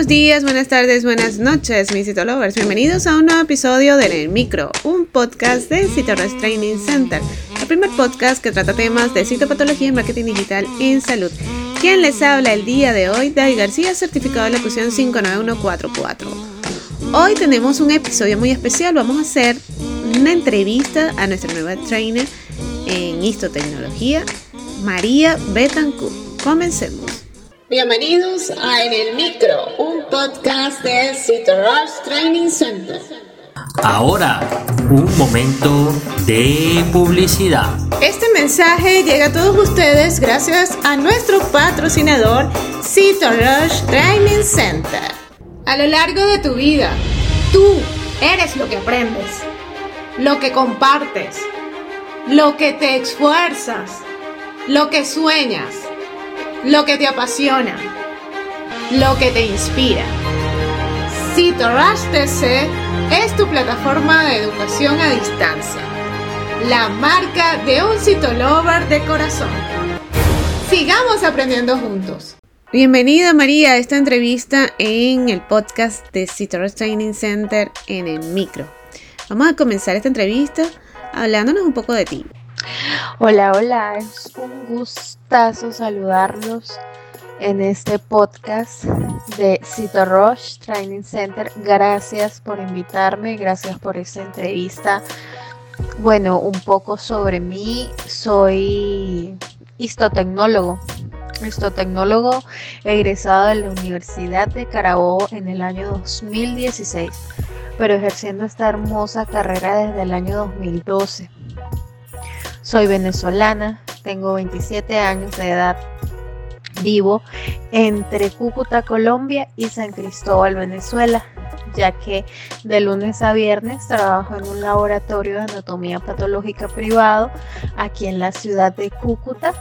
buenos días, buenas tardes, buenas noches, mis citolovers. Bienvenidos a un nuevo episodio de el Micro, un podcast de Citoros Training Center, el primer podcast que trata temas de citopatología y marketing digital en salud. Quien les habla el día de hoy, Dai García, certificado de locución 59144. Hoy tenemos un episodio muy especial, vamos a hacer una entrevista a nuestra nueva trainer en histotecnología, María Betancourt. Comencemos. Bienvenidos a En el Micro, un podcast de Rush Training Center. Ahora, un momento de publicidad. Este mensaje llega a todos ustedes gracias a nuestro patrocinador Rush Training Center. A lo largo de tu vida, tú eres lo que aprendes, lo que compartes, lo que te esfuerzas, lo que sueñas lo que te apasiona, lo que te inspira. CitoRash TC es tu plataforma de educación a distancia, la marca de un citolover de corazón. Sigamos aprendiendo juntos. Bienvenida María a esta entrevista en el podcast de CitoRash Training Center en el micro. Vamos a comenzar esta entrevista hablándonos un poco de ti. Hola, hola, es un gustazo saludarlos en este podcast de Cito Rush Training Center. Gracias por invitarme, gracias por esta entrevista. Bueno, un poco sobre mí, soy histotecnólogo. Histotecnólogo egresado de la Universidad de Carabobo en el año 2016, pero ejerciendo esta hermosa carrera desde el año 2012. Soy venezolana, tengo 27 años de edad. Vivo entre Cúcuta, Colombia y San Cristóbal, Venezuela, ya que de lunes a viernes trabajo en un laboratorio de anatomía patológica privado aquí en la ciudad de Cúcuta.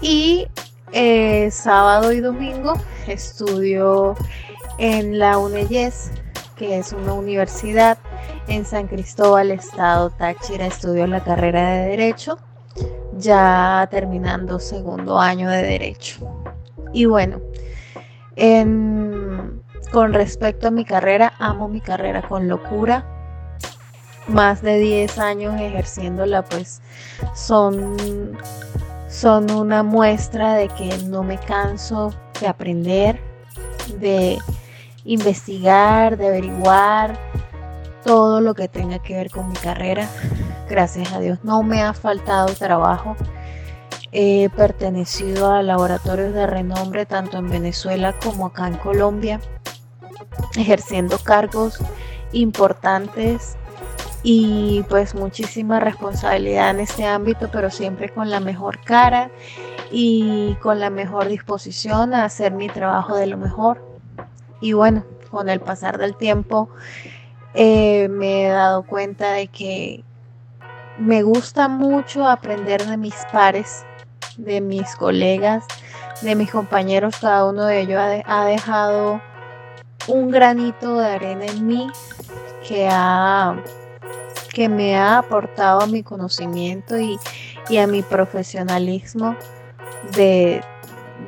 Y eh, sábado y domingo estudio en la UNEYES, que es una universidad en San Cristóbal, Estado Táchira, estudió la carrera de Derecho, ya terminando segundo año de Derecho. Y bueno, con respecto a mi carrera, amo mi carrera con locura. Más de 10 años ejerciéndola, pues son, son una muestra de que no me canso de aprender, de investigar, de averiguar, todo lo que tenga que ver con mi carrera. Gracias a Dios no me ha faltado trabajo. He pertenecido a laboratorios de renombre tanto en Venezuela como acá en Colombia, ejerciendo cargos importantes y pues muchísima responsabilidad en este ámbito, pero siempre con la mejor cara y con la mejor disposición a hacer mi trabajo de lo mejor. Y bueno, con el pasar del tiempo eh, me he dado cuenta de que me gusta mucho aprender de mis pares, de mis colegas, de mis compañeros. Cada uno de ellos ha, dejado un granito de arena en mí que, que me ha aportado a mi conocimiento y, a mi profesionalismo de,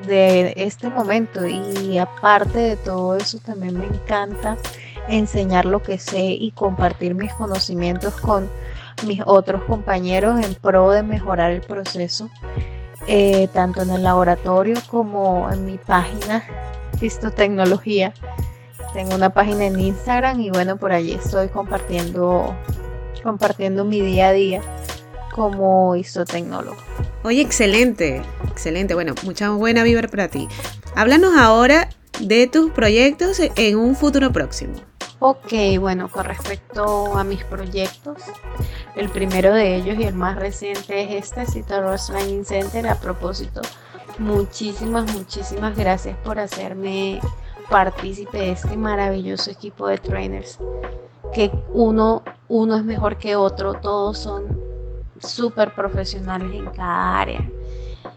de este momento. Y aparte de todo eso, también me encanta enseñar lo que sé y compartir mis conocimientos con mis otros compañeros en pro de mejorar el proceso, eh, tanto en el laboratorio como en mi página Histotecnología. Tengo una página en Instagram y bueno, por allí estoy compartiendo, compartiendo mi día a día como histotecnólogo. Oye, excelente, excelente. Bueno, mucha buena vibra para ti. Háblanos ahora de tus proyectos en un futuro próximo. Ok, bueno, con respecto a mis proyectos, el primero de ellos y el más reciente es este, Citarros Training Center. A propósito, muchísimas, muchísimas gracias por hacerme partícipe de este maravilloso equipo de trainers. Que uno, uno es mejor que otro, todos son súper profesionales en cada área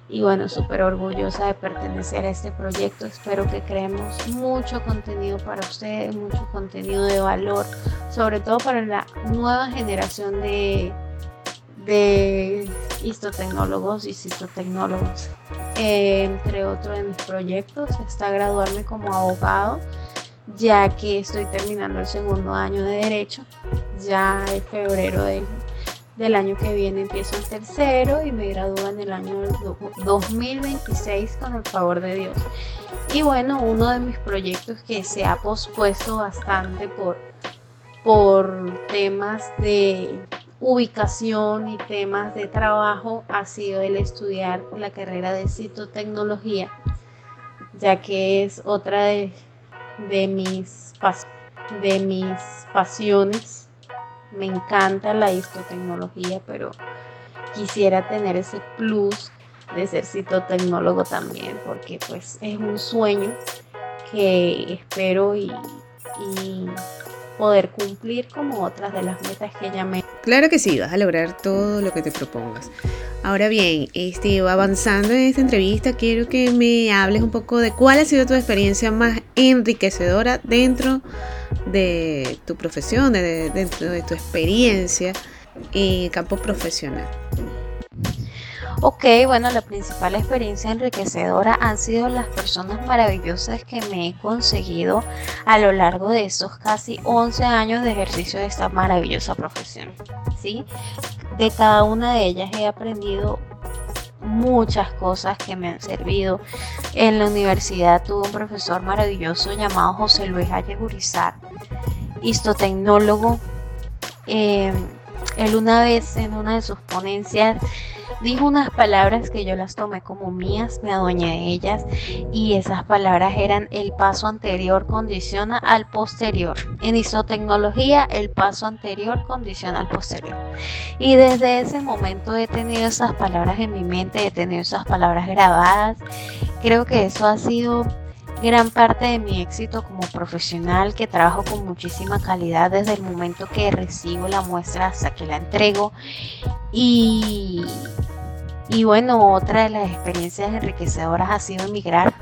y bueno, súper orgullosa de pertenecer a este proyecto. Espero que creemos mucho contenido para ustedes, mucho contenido de valor, sobre todo para la nueva generación de, de histotecnólogos y citotecnólogos. Eh, entre otros de mis proyectos está graduarme como abogado, ya que estoy terminando el segundo año de Derecho. Ya en febrero del, del año que viene empiezo el tercero y me gradúo en el año 2026 con el favor de Dios. Y bueno, uno de mis proyectos que se ha pospuesto bastante por, por temas de ubicación y temas de trabajo ha sido el estudiar la carrera de citotecnología, ya que es otra de, de, mis, de mis pasiones. Me encanta la histotecnología, pero quisiera tener ese plus de ser citotecnólogo también, porque pues es un sueño que espero y, poder cumplir como otras de las metas que ya me... Claro que sí, vas a lograr todo lo que te propongas. Ahora bien, este, avanzando en esta entrevista, quiero que me hables un poco de cuál ha sido tu experiencia más enriquecedora dentro de tu profesión, de, dentro de tu experiencia en campo profesional. Ok, bueno, la principal experiencia enriquecedora han sido las personas maravillosas que me he conseguido a lo largo de estos casi 11 años de ejercicio de esta maravillosa profesión. ¿sí? De cada una de ellas he aprendido muchas cosas que me han servido. En la universidad tuve un profesor maravilloso llamado José Luis Allegurizar, histotecnólogo. Eh, él una vez en una de sus ponencias dijo unas palabras que yo las tomé como mías, me adueñé de ellas y esas palabras eran el paso anterior condiciona al posterior. En isotecnología el paso anterior condiciona al posterior. Y desde ese momento he tenido esas palabras en mi mente, he tenido esas palabras grabadas. Creo que eso ha sido gran parte de mi éxito como profesional que trabajo con muchísima calidad desde el momento que recibo la muestra hasta que la entrego y y bueno, otra de las experiencias enriquecedoras ha sido emigrar.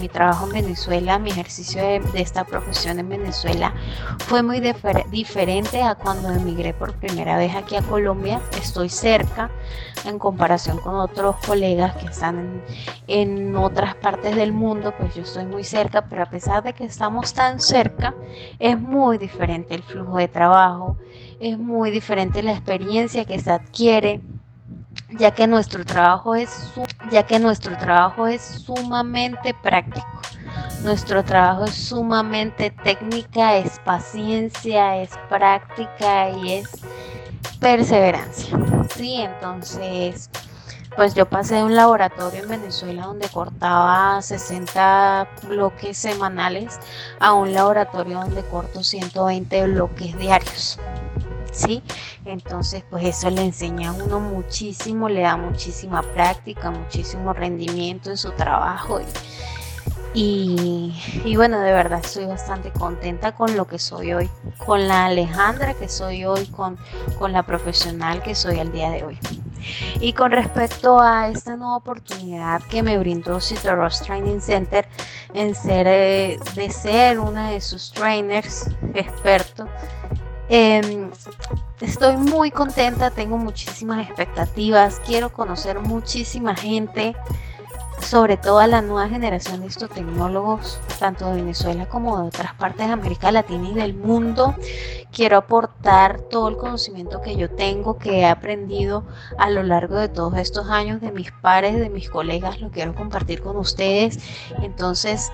Mi trabajo en Venezuela, mi ejercicio de, esta profesión en Venezuela fue muy diferente a cuando emigré por primera vez aquí a Colombia. Estoy cerca en comparación con otros colegas que están en otras partes del mundo, pues yo estoy muy cerca, pero a pesar de que estamos tan cerca, es muy diferente el flujo de trabajo, es muy diferente la experiencia que se adquiere ya que nuestro trabajo es ya que nuestro trabajo es sumamente práctico. Nuestro trabajo es sumamente técnica, es paciencia, es práctica y es perseverancia. Sí, entonces, pues yo pasé de un laboratorio en Venezuela donde cortaba 60 bloques semanales a un laboratorio donde corto 120 bloques diarios. ¿Sí? Entonces, pues eso le enseña a uno muchísimo, le da muchísima práctica, muchísimo rendimiento en su trabajo. Y, bueno, de verdad estoy bastante contenta con lo que soy hoy, con la Alejandra que soy hoy, con, la profesional que soy al día de hoy. Y con respecto a esta nueva oportunidad que me brindó Citroën Training Center en eh, de ser una de sus trainers expertos, Em, estoy muy contenta, tengo muchísimas expectativas, quiero conocer muchísima gente, sobre todo a la nueva generación de estos tecnólogos, tanto de Venezuela como de otras partes de América Latina y del mundo. Quiero aportar todo el conocimiento que yo tengo, que he aprendido a lo largo de todos estos años de mis pares, de mis colegas, lo quiero compartir con ustedes. Entonces,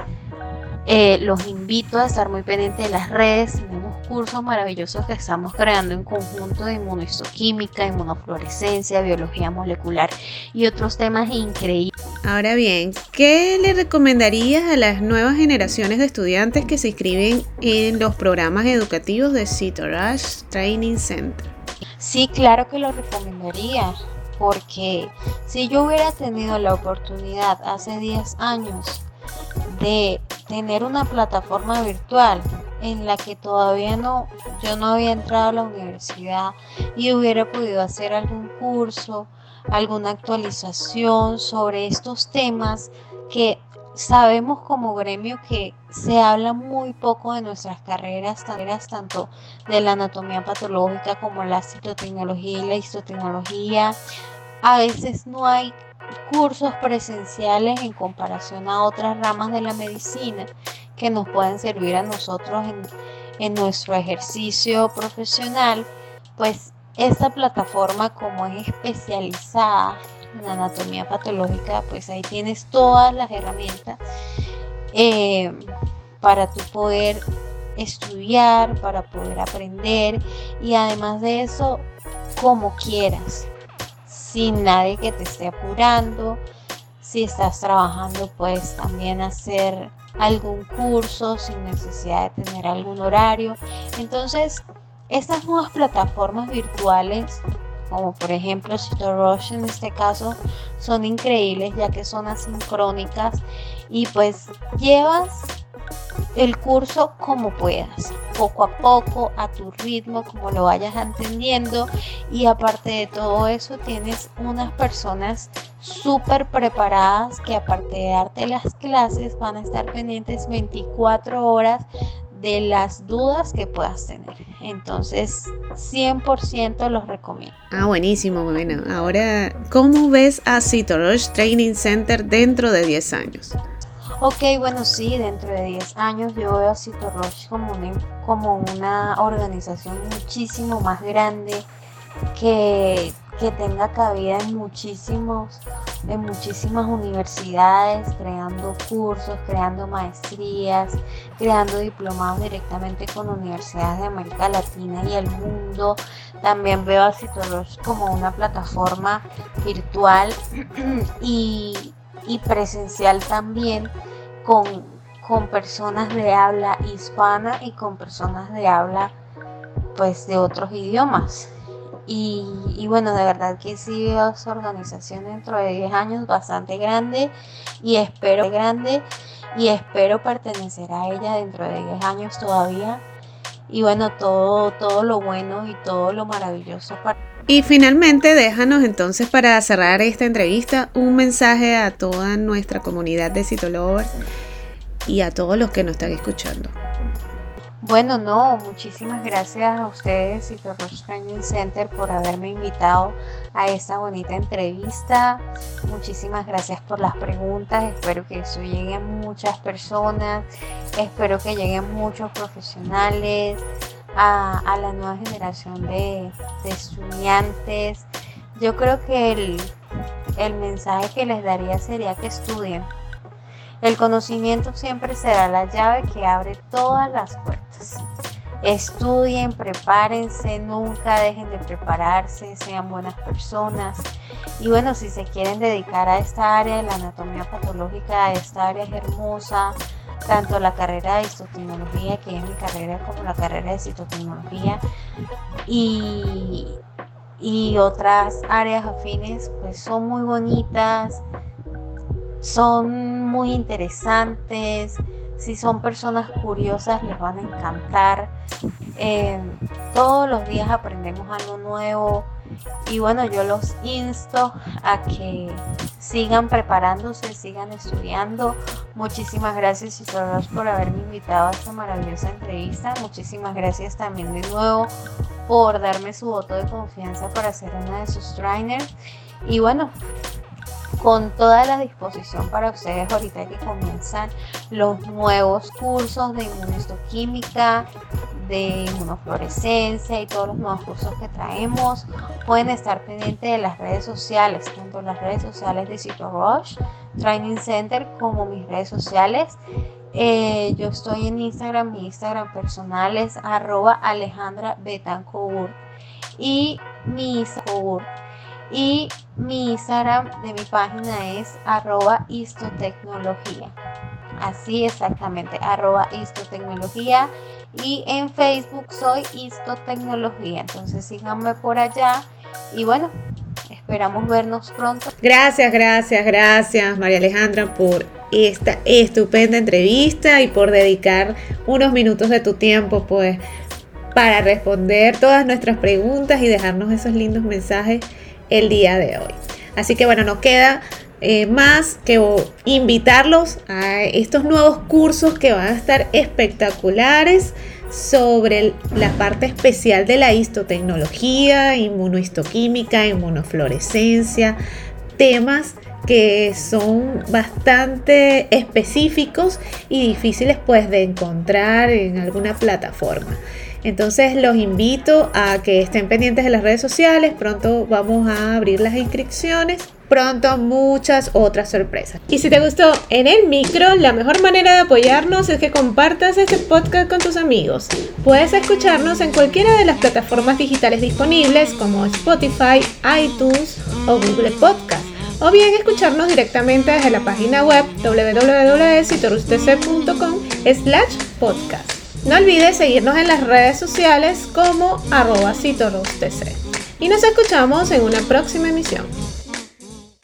eh, los invito a estar muy pendientes de las redes. Tenemos cursos maravillosos que estamos creando en conjunto de inmunohistoquímica, inmunofluorescencia, biología molecular y otros temas increíbles. Ahora bien, ¿qué le recomendarías a las nuevas generaciones de estudiantes que se inscriben en los programas educativos de CITORASH Training Center? Sí, claro que lo recomendaría porque si yo hubiera tenido la oportunidad hace 10 años de tener una plataforma virtual en la que todavía no yo no había entrado a la universidad y hubiera podido hacer algún curso, alguna actualización sobre estos temas que sabemos como gremio que se habla muy poco de nuestras carreras, tanto de la anatomía patológica como la citotecnología y la histotecnología, a veces no hay cursos presenciales en comparación a otras ramas de la medicina que nos pueden servir a nosotros en, nuestro ejercicio profesional, pues esta plataforma como es especializada en anatomía patológica, pues ahí tienes todas las herramientas eh, para tu poder estudiar, para poder aprender y además de eso, como quieras, sin nadie que te esté apurando. Si estás trabajando, puedes también hacer algún curso sin necesidad de tener algún horario. Entonces, estas nuevas plataformas virtuales, como por ejemplo CitoRush en este caso, son increíbles ya que son asincrónicas y pues llevas el curso como puedas, poco a poco, a tu ritmo, como lo vayas entendiendo. Y aparte de todo eso, tienes unas personas súper preparadas que aparte de darte las clases, van a estar pendientes 24 horas de las dudas que puedas tener. Entonces, 100% los recomiendo. Ah, buenísimo, bueno. Ahora, ¿cómo ves a Citorosh Training Center dentro de 10 años? Ok, bueno, sí, dentro de 10 años yo veo a Citorosh como una, como una organización muchísimo más grande que, que tenga cabida en muchísimos en muchísimas universidades, creando cursos, creando maestrías, creando diplomados directamente con universidades de América Latina y el mundo. También veo a Citorosh como una plataforma virtual y, y presencial también con, con personas de habla hispana y con personas de habla pues de otros idiomas. Y, bueno, de verdad que sí veo su organización dentro de 10 años bastante grande y espero grande y espero pertenecer a ella dentro de 10 años todavía. Y bueno, todo, todo lo bueno y todo lo maravilloso para y finalmente, déjanos entonces para cerrar esta entrevista un mensaje a toda nuestra comunidad de Citolovers y a todos los que nos están escuchando. Bueno, no, muchísimas gracias a ustedes y Rush Training Center por haberme invitado a esta bonita entrevista. Muchísimas gracias por las preguntas. Espero que eso llegue a muchas personas. Espero que lleguen muchos profesionales a, la nueva generación de, estudiantes. Yo creo que el, el mensaje que les daría sería que estudien. El conocimiento siempre será la llave que abre todas las puertas. Estudien, prepárense, nunca dejen de prepararse, sean buenas personas. Y bueno, si se quieren dedicar a esta área de la anatomía patológica, esta área es hermosa, tanto la carrera de histotecnología, que es mi carrera, como la carrera de citotecnología y, y otras áreas afines, pues son muy bonitas, son muy interesantes. Si son personas curiosas, les van a encantar. Eh, todos los días aprendemos algo nuevo. Y bueno, yo los insto a que sigan preparándose, sigan estudiando. Muchísimas gracias, todos por haberme invitado a esta maravillosa entrevista. Muchísimas gracias también de nuevo por darme su voto de confianza para ser una de sus trainers. Y bueno, con toda la disposición para ustedes ahorita que comienzan los nuevos cursos de inmunohistoquímica, de inmunofluorescencia y todos los nuevos cursos que traemos. Pueden estar pendientes de las redes sociales, tanto las redes sociales de CitoRush Training Center como mis redes sociales. Eh, yo estoy en Instagram, mi Instagram personal es arroba Alejandra y mi Instagram y mi Instagram de mi página es arroba histotecnología. Así exactamente, arroba histotecnología. Y en Facebook soy histotecnología. Entonces síganme por allá. Y bueno, esperamos vernos pronto. Gracias, gracias, gracias María Alejandra por esta estupenda entrevista y por dedicar unos minutos de tu tiempo pues para responder todas nuestras preguntas y dejarnos esos lindos mensajes el día de hoy. Así que bueno, nos queda eh, más que invitarlos a estos nuevos cursos que van a estar espectaculares sobre la parte especial de la histotecnología, inmunohistoquímica, inmunofluorescencia, temas que son bastante específicos y difíciles pues de encontrar en alguna plataforma. Entonces los invito a que estén pendientes de las redes sociales. Pronto vamos a abrir las inscripciones. Pronto muchas otras sorpresas. Y si te gustó en el micro, la mejor manera de apoyarnos es que compartas este podcast con tus amigos. Puedes escucharnos en cualquiera de las plataformas digitales disponibles como Spotify, iTunes o Google Podcast. O bien escucharnos directamente desde la página web www.citorustc.com slash podcast. No olvides seguirnos en las redes sociales como arroba Y nos escuchamos en una próxima emisión.